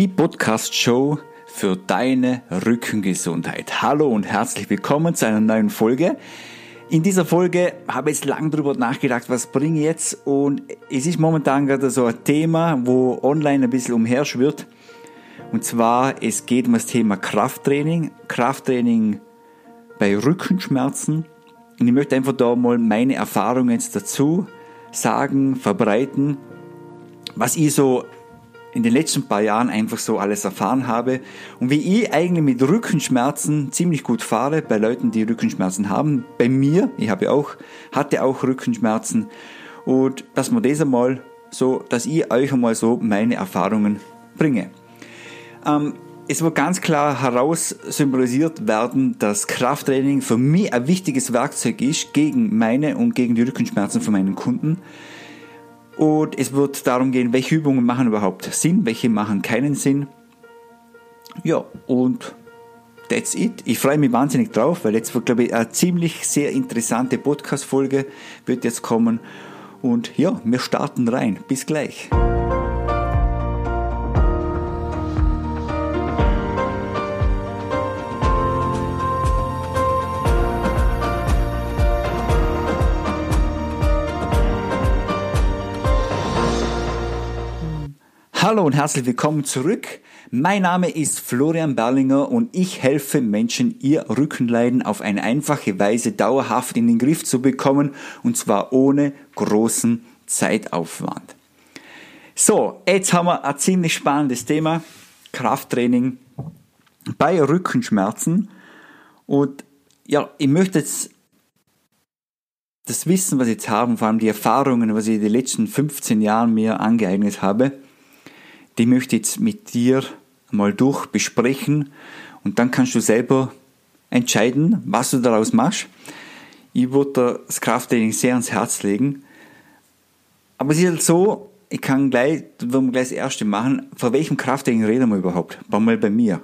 die Podcast-Show für deine Rückengesundheit. Hallo und herzlich willkommen zu einer neuen Folge. In dieser Folge habe ich jetzt lange darüber nachgedacht, was bringe ich jetzt und es ist momentan gerade so ein Thema, wo online ein bisschen umherschwirrt. Und zwar, es geht um das Thema Krafttraining, Krafttraining bei Rückenschmerzen. Und ich möchte einfach da mal meine Erfahrungen jetzt dazu sagen, verbreiten, was ich so in den letzten paar Jahren einfach so alles erfahren habe und wie ich eigentlich mit Rückenschmerzen ziemlich gut fahre bei Leuten, die Rückenschmerzen haben. Bei mir, ich habe auch, hatte auch Rückenschmerzen und dass man das einmal so, dass ich euch einmal so meine Erfahrungen bringe. Ähm, es wird ganz klar heraus symbolisiert werden, dass Krafttraining für mich ein wichtiges Werkzeug ist gegen meine und gegen die Rückenschmerzen von meinen Kunden. Und es wird darum gehen, welche Übungen machen überhaupt Sinn, welche machen keinen Sinn. Ja, und that's it. Ich freue mich wahnsinnig drauf, weil jetzt wird, glaube ich, eine ziemlich sehr interessante Podcast-Folge wird jetzt kommen. Und ja, wir starten rein. Bis gleich. Hallo und herzlich willkommen zurück. Mein Name ist Florian Berlinger und ich helfe Menschen, ihr Rückenleiden auf eine einfache Weise dauerhaft in den Griff zu bekommen und zwar ohne großen Zeitaufwand. So, jetzt haben wir ein ziemlich spannendes Thema, Krafttraining bei Rückenschmerzen. Und ja, ich möchte jetzt das Wissen, was ich jetzt habe, vor allem die Erfahrungen, was ich in den letzten 15 Jahren mir angeeignet habe, die möchte ich jetzt mit dir mal durch besprechen und dann kannst du selber entscheiden, was du daraus machst. Ich würde das Krafttraining sehr ans Herz legen. Aber es ist halt so, ich kann gleich, wenn wir gleich das erste machen, vor welchem Krafttraining reden wir überhaupt? Mal bei mir.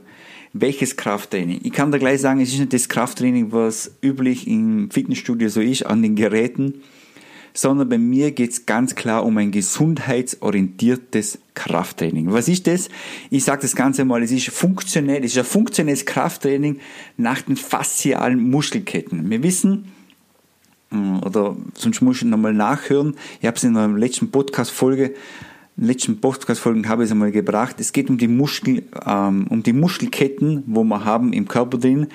Welches Krafttraining? Ich kann da gleich sagen, es ist nicht das Krafttraining, was üblich im Fitnessstudio so ist, an den Geräten, sondern bei mir geht es ganz klar um ein gesundheitsorientiertes Krafttraining. Was ist das? Ich sage das Ganze mal, es ist funktionell, es ist ein funktionelles Krafttraining nach den faszialen Muskelketten. Wir wissen, äh, oder sonst muss ich nochmal nachhören, ich habe es in der letzten Podcast-Folge letzten Podcast-Folgen habe ich es einmal gebracht. Es geht um die Muskel, ähm, um die Muskelketten, wo wir haben im Körper drin.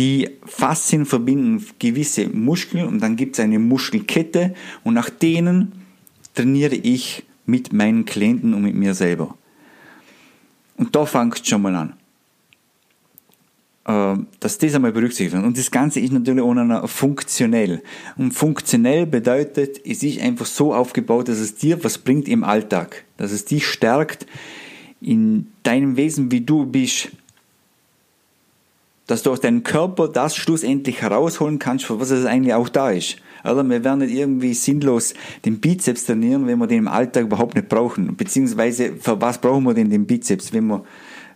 Die Faszien verbinden gewisse Muskeln und dann gibt es eine Muskelkette und nach denen trainiere ich mit meinen Klienten und mit mir selber. Und da fängt es schon mal an. Äh, dass das einmal berücksichtigt wird. Und das Ganze ist natürlich auch noch funktionell. Und funktionell bedeutet, es ist einfach so aufgebaut, dass es dir was bringt im Alltag. Dass es dich stärkt in deinem Wesen, wie du bist dass du aus deinem Körper das schlussendlich herausholen kannst, für was es eigentlich auch da ist. Oder wir werden nicht irgendwie sinnlos den Bizeps trainieren, wenn wir den im Alltag überhaupt nicht brauchen. Beziehungsweise für was brauchen wir denn den Bizeps, wenn wir,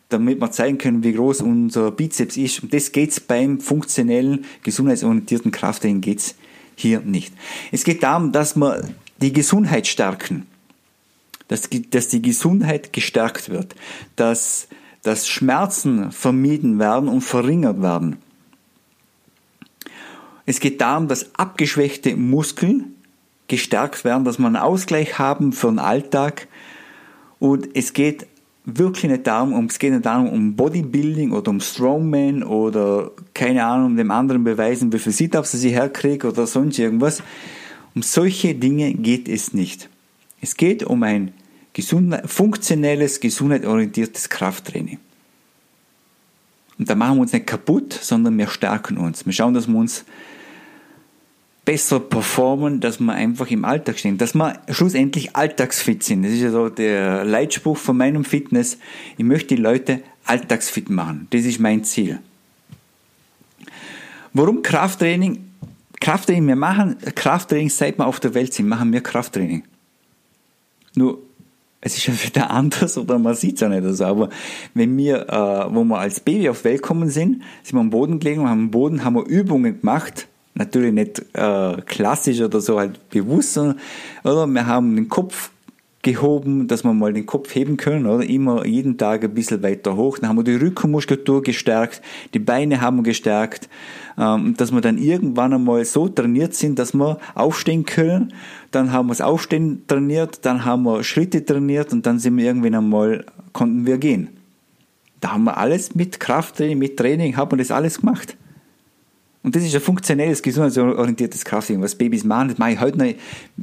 damit wir zeigen können, wie groß unser Bizeps ist. Und das geht's beim funktionellen, gesundheitsorientierten Krafttraining geht's hier nicht. Es geht darum, dass wir die Gesundheit stärken. Dass, dass die Gesundheit gestärkt wird. Dass dass Schmerzen vermieden werden und verringert werden. Es geht darum, dass abgeschwächte Muskeln gestärkt werden, dass wir einen Ausgleich haben für den Alltag. Und es geht wirklich nicht darum, es geht nicht darum, um Bodybuilding oder um Strongman oder keine Ahnung, um dem anderen beweisen, wie viel Sit-Ups sie herkriegt oder sonst irgendwas. Um solche Dinge geht es nicht. Es geht um ein gesund, funktionelles, gesundheitsorientiertes Krafttraining. Und da machen wir uns nicht kaputt, sondern wir stärken uns. Wir schauen, dass wir uns besser performen, dass wir einfach im Alltag stehen, dass wir schlussendlich alltagsfit sind. Das ist ja so der Leitspruch von meinem Fitness. Ich möchte die Leute alltagsfit machen. Das ist mein Ziel. Warum Krafttraining? Krafttraining, wir machen Krafttraining, seit wir auf der Welt sind, machen wir Krafttraining. Nur es ist ja wieder anders oder man sieht es ja nicht so. Aber wenn wir, äh, wo wir als Baby auf Welt gekommen sind, sind wir am Boden gelegen und haben am Boden haben wir Übungen gemacht. Natürlich nicht äh, klassisch oder so halt bewusst, oder wir haben den Kopf gehoben, dass wir mal den Kopf heben können, oder? Immer jeden Tag ein bisschen weiter hoch. Dann haben wir die Rückenmuskulatur gestärkt, die Beine haben wir gestärkt, ähm, dass wir dann irgendwann einmal so trainiert sind, dass wir aufstehen können. Dann haben wir das Aufstehen trainiert, dann haben wir Schritte trainiert und dann sind wir irgendwann einmal, konnten wir gehen. Da haben wir alles mit Krafttraining, mit Training, haben wir das alles gemacht. Und das ist ein funktionelles, gesundheitsorientiertes Krafttraining. Was Babys machen, das mache ich heute noch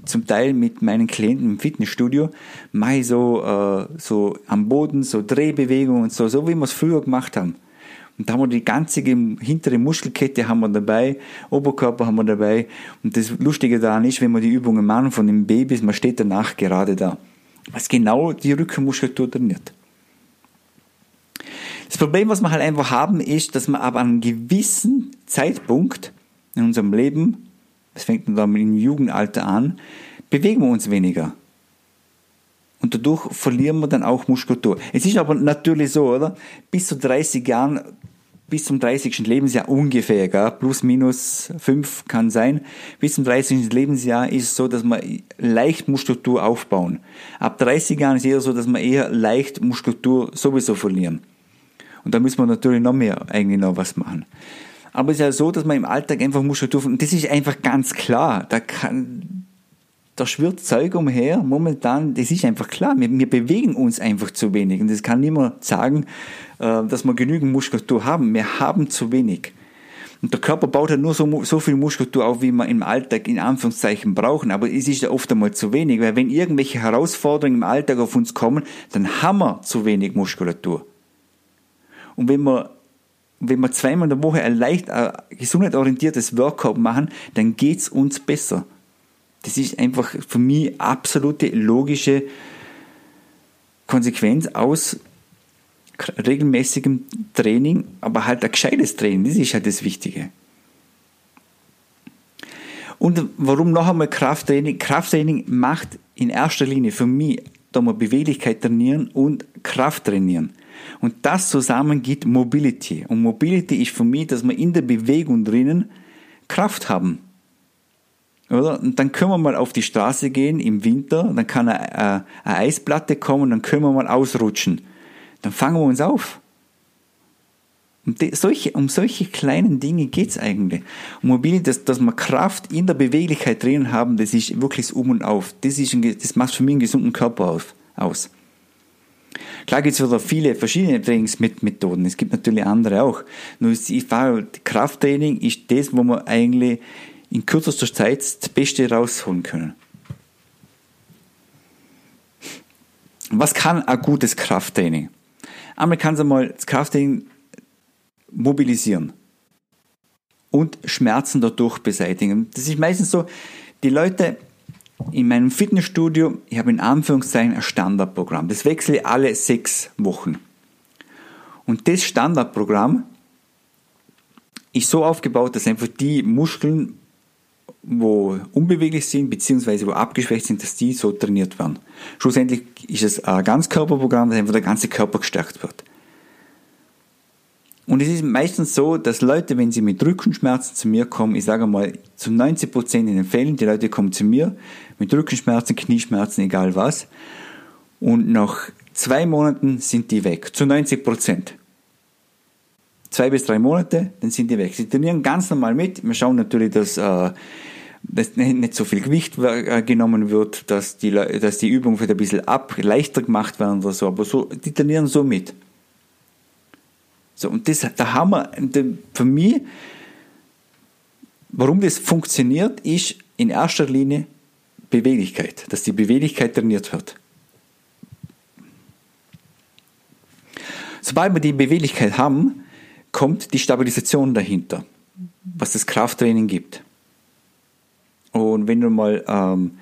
zum Teil mit meinen Klienten im Fitnessstudio. Mache ich so, äh, so am Boden, so Drehbewegungen und so, so wie wir es früher gemacht haben. Und da haben wir die ganze hintere Muskelkette haben wir dabei, Oberkörper haben wir dabei. Und das Lustige daran ist, wenn wir die Übungen machen von den Babys, man steht danach gerade da. Was genau die Rückenmuskulatur trainiert. Das Problem, was wir halt einfach haben, ist, dass wir ab einem gewissen Zeitpunkt in unserem Leben, das fängt dann im Jugendalter an, bewegen wir uns weniger. Und dadurch verlieren wir dann auch Muskulatur. Es ist aber natürlich so, oder? Bis zu 30 Jahren, bis zum 30. Lebensjahr ungefähr, gell? plus minus 5 kann sein. Bis zum 30. Lebensjahr ist es so, dass wir leicht Muskulatur aufbauen. Ab 30 Jahren ist es eher so, dass wir eher leicht Muskulatur sowieso verlieren. Und da müssen wir natürlich noch mehr eigentlich noch was machen. Aber es ist ja so, dass man im Alltag einfach Muskulatur, und das ist einfach ganz klar, da kann, da schwirrt Zeug umher, momentan, das ist einfach klar, wir, wir bewegen uns einfach zu wenig. Und das kann niemand sagen, äh, dass wir genügend Muskulatur haben. Wir haben zu wenig. Und der Körper baut halt nur so, so viel Muskulatur auf, wie wir im Alltag in Anführungszeichen brauchen. Aber es ist ja oft einmal zu wenig, weil wenn irgendwelche Herausforderungen im Alltag auf uns kommen, dann haben wir zu wenig Muskulatur. Und wenn wir, wenn wir zweimal in der Woche ein leicht ein gesundheitsorientiertes Workout machen, dann geht es uns besser. Das ist einfach für mich absolute logische Konsequenz aus regelmäßigem Training, aber halt ein gescheites Training, das ist halt das Wichtige. Und warum noch einmal Krafttraining? Krafttraining macht in erster Linie für mich, da wir Beweglichkeit trainieren und Kraft trainieren. Und das zusammen gibt Mobility. Und Mobility ist für mich, dass wir in der Bewegung drinnen Kraft haben. Oder? Und dann können wir mal auf die Straße gehen im Winter, dann kann eine, eine Eisplatte kommen, dann können wir mal ausrutschen. Dann fangen wir uns auf. Um, die, solche, um solche kleinen Dinge geht's eigentlich. Und Mobility, dass, dass wir Kraft in der Beweglichkeit drinnen haben, das ist wirklich das Um und Auf. Das, ist ein, das macht für mich einen gesunden Körper auf, aus. Klar gibt es wieder viele verschiedene Trainingsmethoden. Es gibt natürlich andere auch. Nur ich fahre, Krafttraining ist das, wo wir eigentlich in kürzester Zeit das Beste rausholen können. Was kann ein gutes Krafttraining? Einmal kann es einmal das Krafttraining mobilisieren und Schmerzen dadurch beseitigen. Das ist meistens so, die Leute in meinem Fitnessstudio, ich habe in Anführungszeichen ein Standardprogramm. Das wechsle ich alle sechs Wochen. Und das Standardprogramm ist so aufgebaut, dass einfach die Muskeln, wo unbeweglich sind, beziehungsweise wo abgeschwächt sind, dass die so trainiert werden. Schlussendlich ist es ein Ganzkörperprogramm, dass einfach der ganze Körper gestärkt wird. Und es ist meistens so, dass Leute, wenn sie mit Rückenschmerzen zu mir kommen, ich sage mal, zu 90% in den Fällen, die Leute kommen zu mir mit Rückenschmerzen, Knieschmerzen, egal was. Und nach zwei Monaten sind die weg. Zu 90%. Zwei bis drei Monate, dann sind die weg. Sie trainieren ganz normal mit. Wir schauen natürlich, dass, äh, dass nicht so viel Gewicht äh, genommen wird, dass die, dass die Übungen vielleicht ein bisschen ab, leichter gemacht werden oder so. Aber so, die trainieren so mit. So, und das, da haben wir, für mich, warum das funktioniert, ist in erster Linie Beweglichkeit, dass die Beweglichkeit trainiert wird. Sobald wir die Beweglichkeit haben, kommt die Stabilisation dahinter, was das Krafttraining gibt. Und wenn du mal ähm,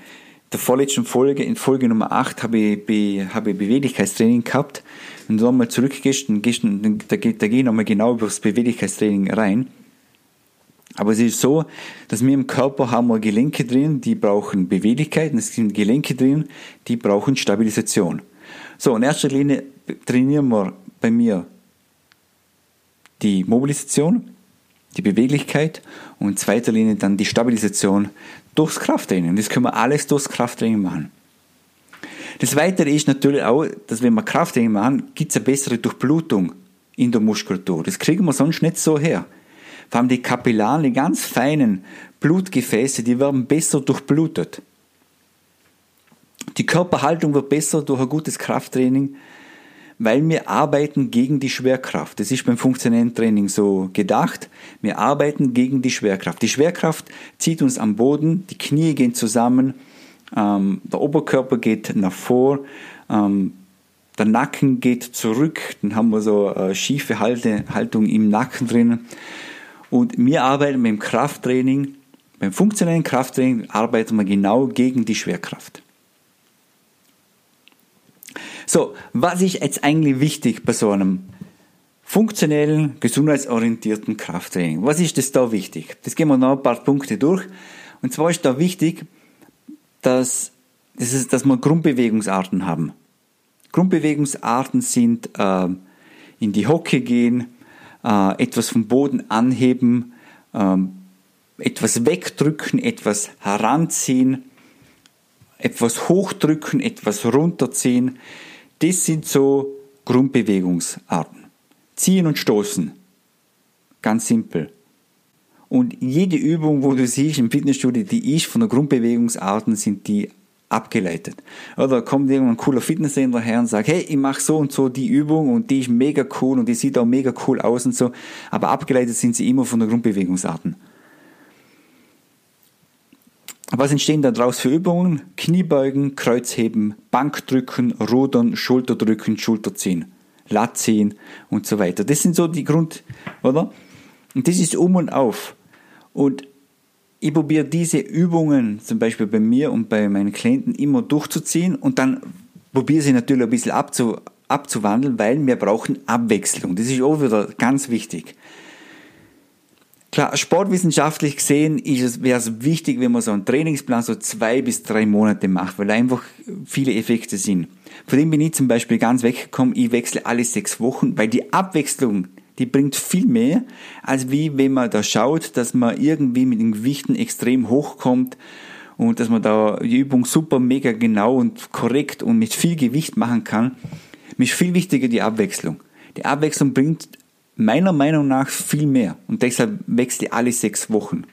der vorletzten Folge, in Folge Nummer 8, habe ich, be, habe ich Beweglichkeitstraining gehabt, wenn du nochmal zurückgehst, dann gehst, dann, da, da gehe ich nochmal genau über das Beweglichkeitstraining rein. Aber es ist so, dass wir im Körper haben wir Gelenke drin, die brauchen Beweglichkeit, und es sind Gelenke drin, die brauchen Stabilisation. So, in erster Linie trainieren wir bei mir die Mobilisation, die Beweglichkeit und in zweiter Linie dann die Stabilisation durchs Krafttraining. Das können wir alles durchs Krafttraining machen. Das Weitere ist natürlich auch, dass wenn wir Krafttraining machen, gibt es eine bessere Durchblutung in der Muskulatur. Das kriegen wir sonst nicht so her. Vor allem die Kapillaren, die ganz feinen Blutgefäße, die werden besser durchblutet. Die Körperhaltung wird besser durch ein gutes Krafttraining, weil wir arbeiten gegen die Schwerkraft. Das ist beim funktionellen Training so gedacht. Wir arbeiten gegen die Schwerkraft. Die Schwerkraft zieht uns am Boden, die Knie gehen zusammen, ähm, der Oberkörper geht nach vor, ähm, der Nacken geht zurück, dann haben wir so eine schiefe Halte, Haltung im Nacken drin. Und wir arbeiten beim Krafttraining, beim funktionellen Krafttraining arbeiten wir genau gegen die Schwerkraft. So, was ist jetzt eigentlich wichtig bei so einem funktionellen, gesundheitsorientierten Krafttraining? Was ist das da wichtig? Das gehen wir noch ein paar Punkte durch. Und zwar ist da wichtig, dass, das ist, dass wir Grundbewegungsarten haben. Grundbewegungsarten sind äh, in die Hocke gehen, äh, etwas vom Boden anheben, äh, etwas wegdrücken, etwas heranziehen, etwas hochdrücken, etwas runterziehen. Das sind so Grundbewegungsarten. Ziehen und stoßen. Ganz simpel. Und jede Übung, wo du siehst im Fitnessstudio, die ist von der Grundbewegungsarten, sind die abgeleitet. Oder kommt irgendwann ein cooler Fitnesstrainer her und sagt, hey, ich mache so und so die Übung und die ist mega cool und die sieht auch mega cool aus und so. Aber abgeleitet sind sie immer von der Grundbewegungsarten. Was entstehen da draus für Übungen? Kniebeugen, Kreuzheben, Bankdrücken, Rudern, Schulterdrücken, Schulterziehen, Latziehen und so weiter. Das sind so die Grund, oder? Und das ist um und auf. Und ich probiere diese Übungen zum Beispiel bei mir und bei meinen Klienten immer durchzuziehen und dann probiere sie natürlich ein bisschen abzu, abzuwandeln, weil wir brauchen Abwechslung. Das ist auch wieder ganz wichtig. Klar, sportwissenschaftlich gesehen ist es, wäre es wichtig, wenn man so einen Trainingsplan so zwei bis drei Monate macht, weil einfach viele Effekte sind. Von dem bin ich zum Beispiel ganz weggekommen, ich wechsle alle sechs Wochen, weil die Abwechslung, die bringt viel mehr, als wie wenn man da schaut, dass man irgendwie mit den Gewichten extrem hochkommt und dass man da die Übung super, mega genau und korrekt und mit viel Gewicht machen kann. Mir ist viel wichtiger die Abwechslung. Die Abwechslung bringt meiner Meinung nach viel mehr und deshalb wächst die alle sechs Wochen.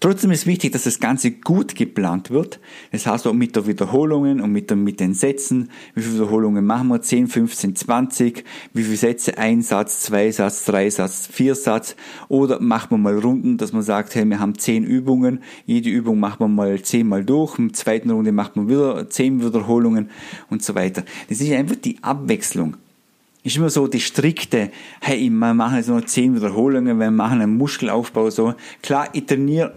Trotzdem ist wichtig, dass das Ganze gut geplant wird. Das heißt auch mit der Wiederholungen und mit, der, mit den Sätzen. Wie viele Wiederholungen machen wir? 10, 15, 20. Wie viele Sätze? Ein Satz, zwei Satz, drei Satz, vier Satz. Oder machen wir mal Runden, dass man sagt, hey, wir haben zehn Übungen. Jede Übung machen wir mal zehnmal durch. Der zweiten Runde macht man wieder zehn Wiederholungen und so weiter. Das ist einfach die Abwechslung ist immer so die strikte, hey, wir machen jetzt nur zehn Wiederholungen, wir machen einen Muskelaufbau so. Klar, ich trainiere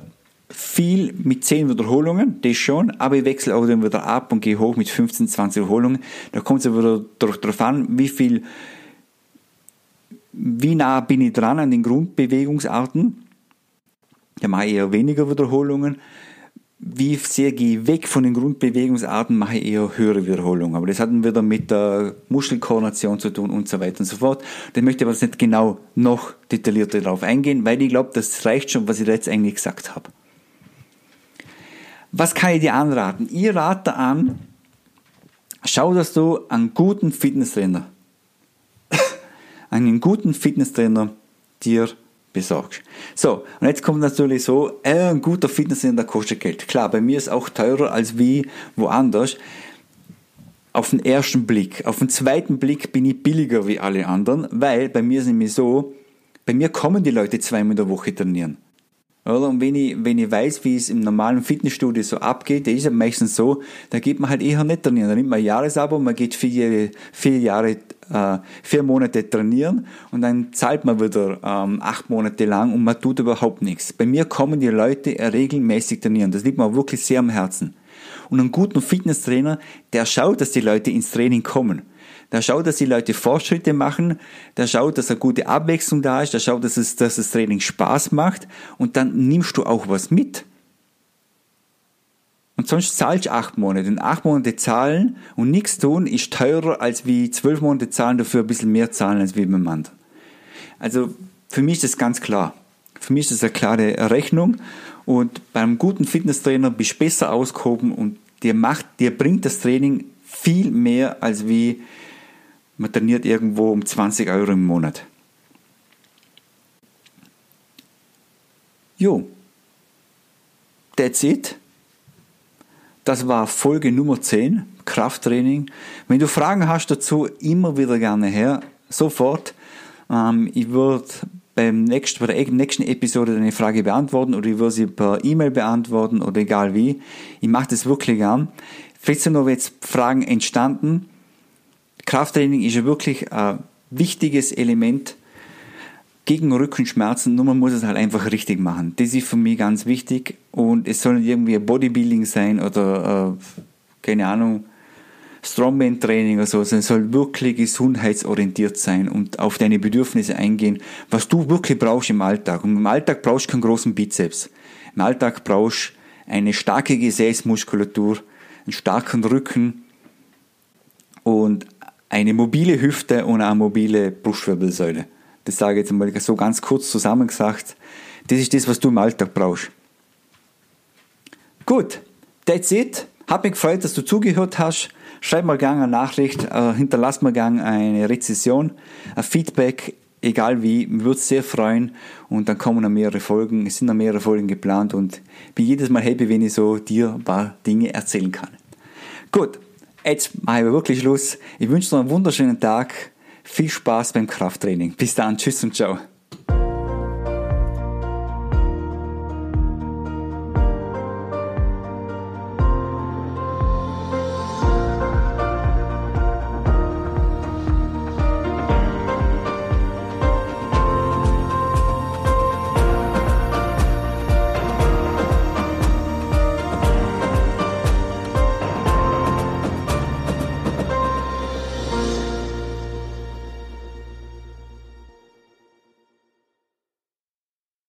viel mit zehn Wiederholungen, das schon, aber ich wechsle auch dann wieder ab und gehe hoch mit 15, 20 Wiederholungen. Da kommt es wieder darauf an, wie viel, wie nah bin ich dran an den Grundbewegungsarten. Da mache ich eher weniger Wiederholungen wie sehr gehe ich weg von den Grundbewegungsarten, mache ich eher höhere Wiederholungen. Aber das hat dann wieder mit der Muskelkoordination zu tun und so weiter und so fort. Da möchte ich aber nicht genau noch detaillierter darauf eingehen, weil ich glaube, das reicht schon, was ich jetzt eigentlich gesagt habe. Was kann ich dir anraten? Ich rate an, schau, dass du einen guten Fitnesstrainer, einen guten Fitnesstrainer dir besorgst. So, und jetzt kommt natürlich so, äh, ein guter Fitnesstrainer kostet Geld. Klar, bei mir ist auch teurer als wie woanders. Auf den ersten Blick. Auf den zweiten Blick bin ich billiger wie alle anderen, weil bei mir ist nämlich so, bei mir kommen die Leute zweimal in der Woche trainieren. Oder? Und wenn ich, wenn ich weiß, wie es im normalen Fitnessstudio so abgeht, da ist es meistens so, da geht man halt eher nicht trainieren. Da nimmt man ein Jahresabo, man geht vier, vier Jahre, äh, vier Monate trainieren und dann zahlt man wieder ähm, acht Monate lang und man tut überhaupt nichts. Bei mir kommen die Leute regelmäßig trainieren. Das liegt mir wirklich sehr am Herzen. Und einen guten Fitnesstrainer, der schaut, dass die Leute ins Training kommen. Der schaut, dass die Leute Fortschritte machen, der schaut, dass eine gute Abwechslung da ist, der schaut, dass, es, dass das Training Spaß macht und dann nimmst du auch was mit. Und sonst zahlst du acht Monate. Und acht Monate zahlen und nichts tun ist teurer als wie zwölf Monate zahlen, dafür ein bisschen mehr zahlen als wie beim anderen. Also für mich ist das ganz klar. Für mich ist das eine klare Rechnung. Und beim guten Fitnesstrainer bist du besser ausgehoben und dir macht, dir bringt das Training viel mehr als wie man trainiert irgendwo um 20 Euro im Monat. Jo, that's it. Das war Folge Nummer 10, Krafttraining. Wenn du Fragen hast dazu, immer wieder gerne her, sofort. Ähm, ich würde bei der nächsten Episode deine Frage beantworten oder ich würde sie per E-Mail beantworten oder egal wie. Ich mache das wirklich gern. Vielleicht sind noch jetzt Fragen entstanden. Krafttraining ist ja wirklich ein wichtiges Element gegen Rückenschmerzen, nur man muss es halt einfach richtig machen. Das ist für mich ganz wichtig und es soll nicht irgendwie Bodybuilding sein oder äh, keine Ahnung, Strongman-Training oder so, sondern es soll wirklich gesundheitsorientiert sein und auf deine Bedürfnisse eingehen, was du wirklich brauchst im Alltag. Und im Alltag brauchst du keinen großen Bizeps. Im Alltag brauchst du eine starke Gesäßmuskulatur, einen starken Rücken und eine mobile Hüfte und eine mobile Brustwirbelsäule. Das sage ich jetzt mal so ganz kurz zusammengesagt. Das ist das, was du im Alltag brauchst. Gut, that's it. Hat mich gefreut, dass du zugehört hast. Schreib mal gerne eine Nachricht, äh, hinterlass mir gerne eine Rezession, ein Feedback, egal wie, mir würde es sehr freuen und dann kommen noch mehrere Folgen, es sind noch mehrere Folgen geplant und bin jedes Mal happy, wenn ich so dir ein paar Dinge erzählen kann. Gut, jetzt mache ich wirklich Schluss. Ich wünsche dir einen wunderschönen Tag, viel Spaß beim Krafttraining. Bis dann, tschüss und ciao.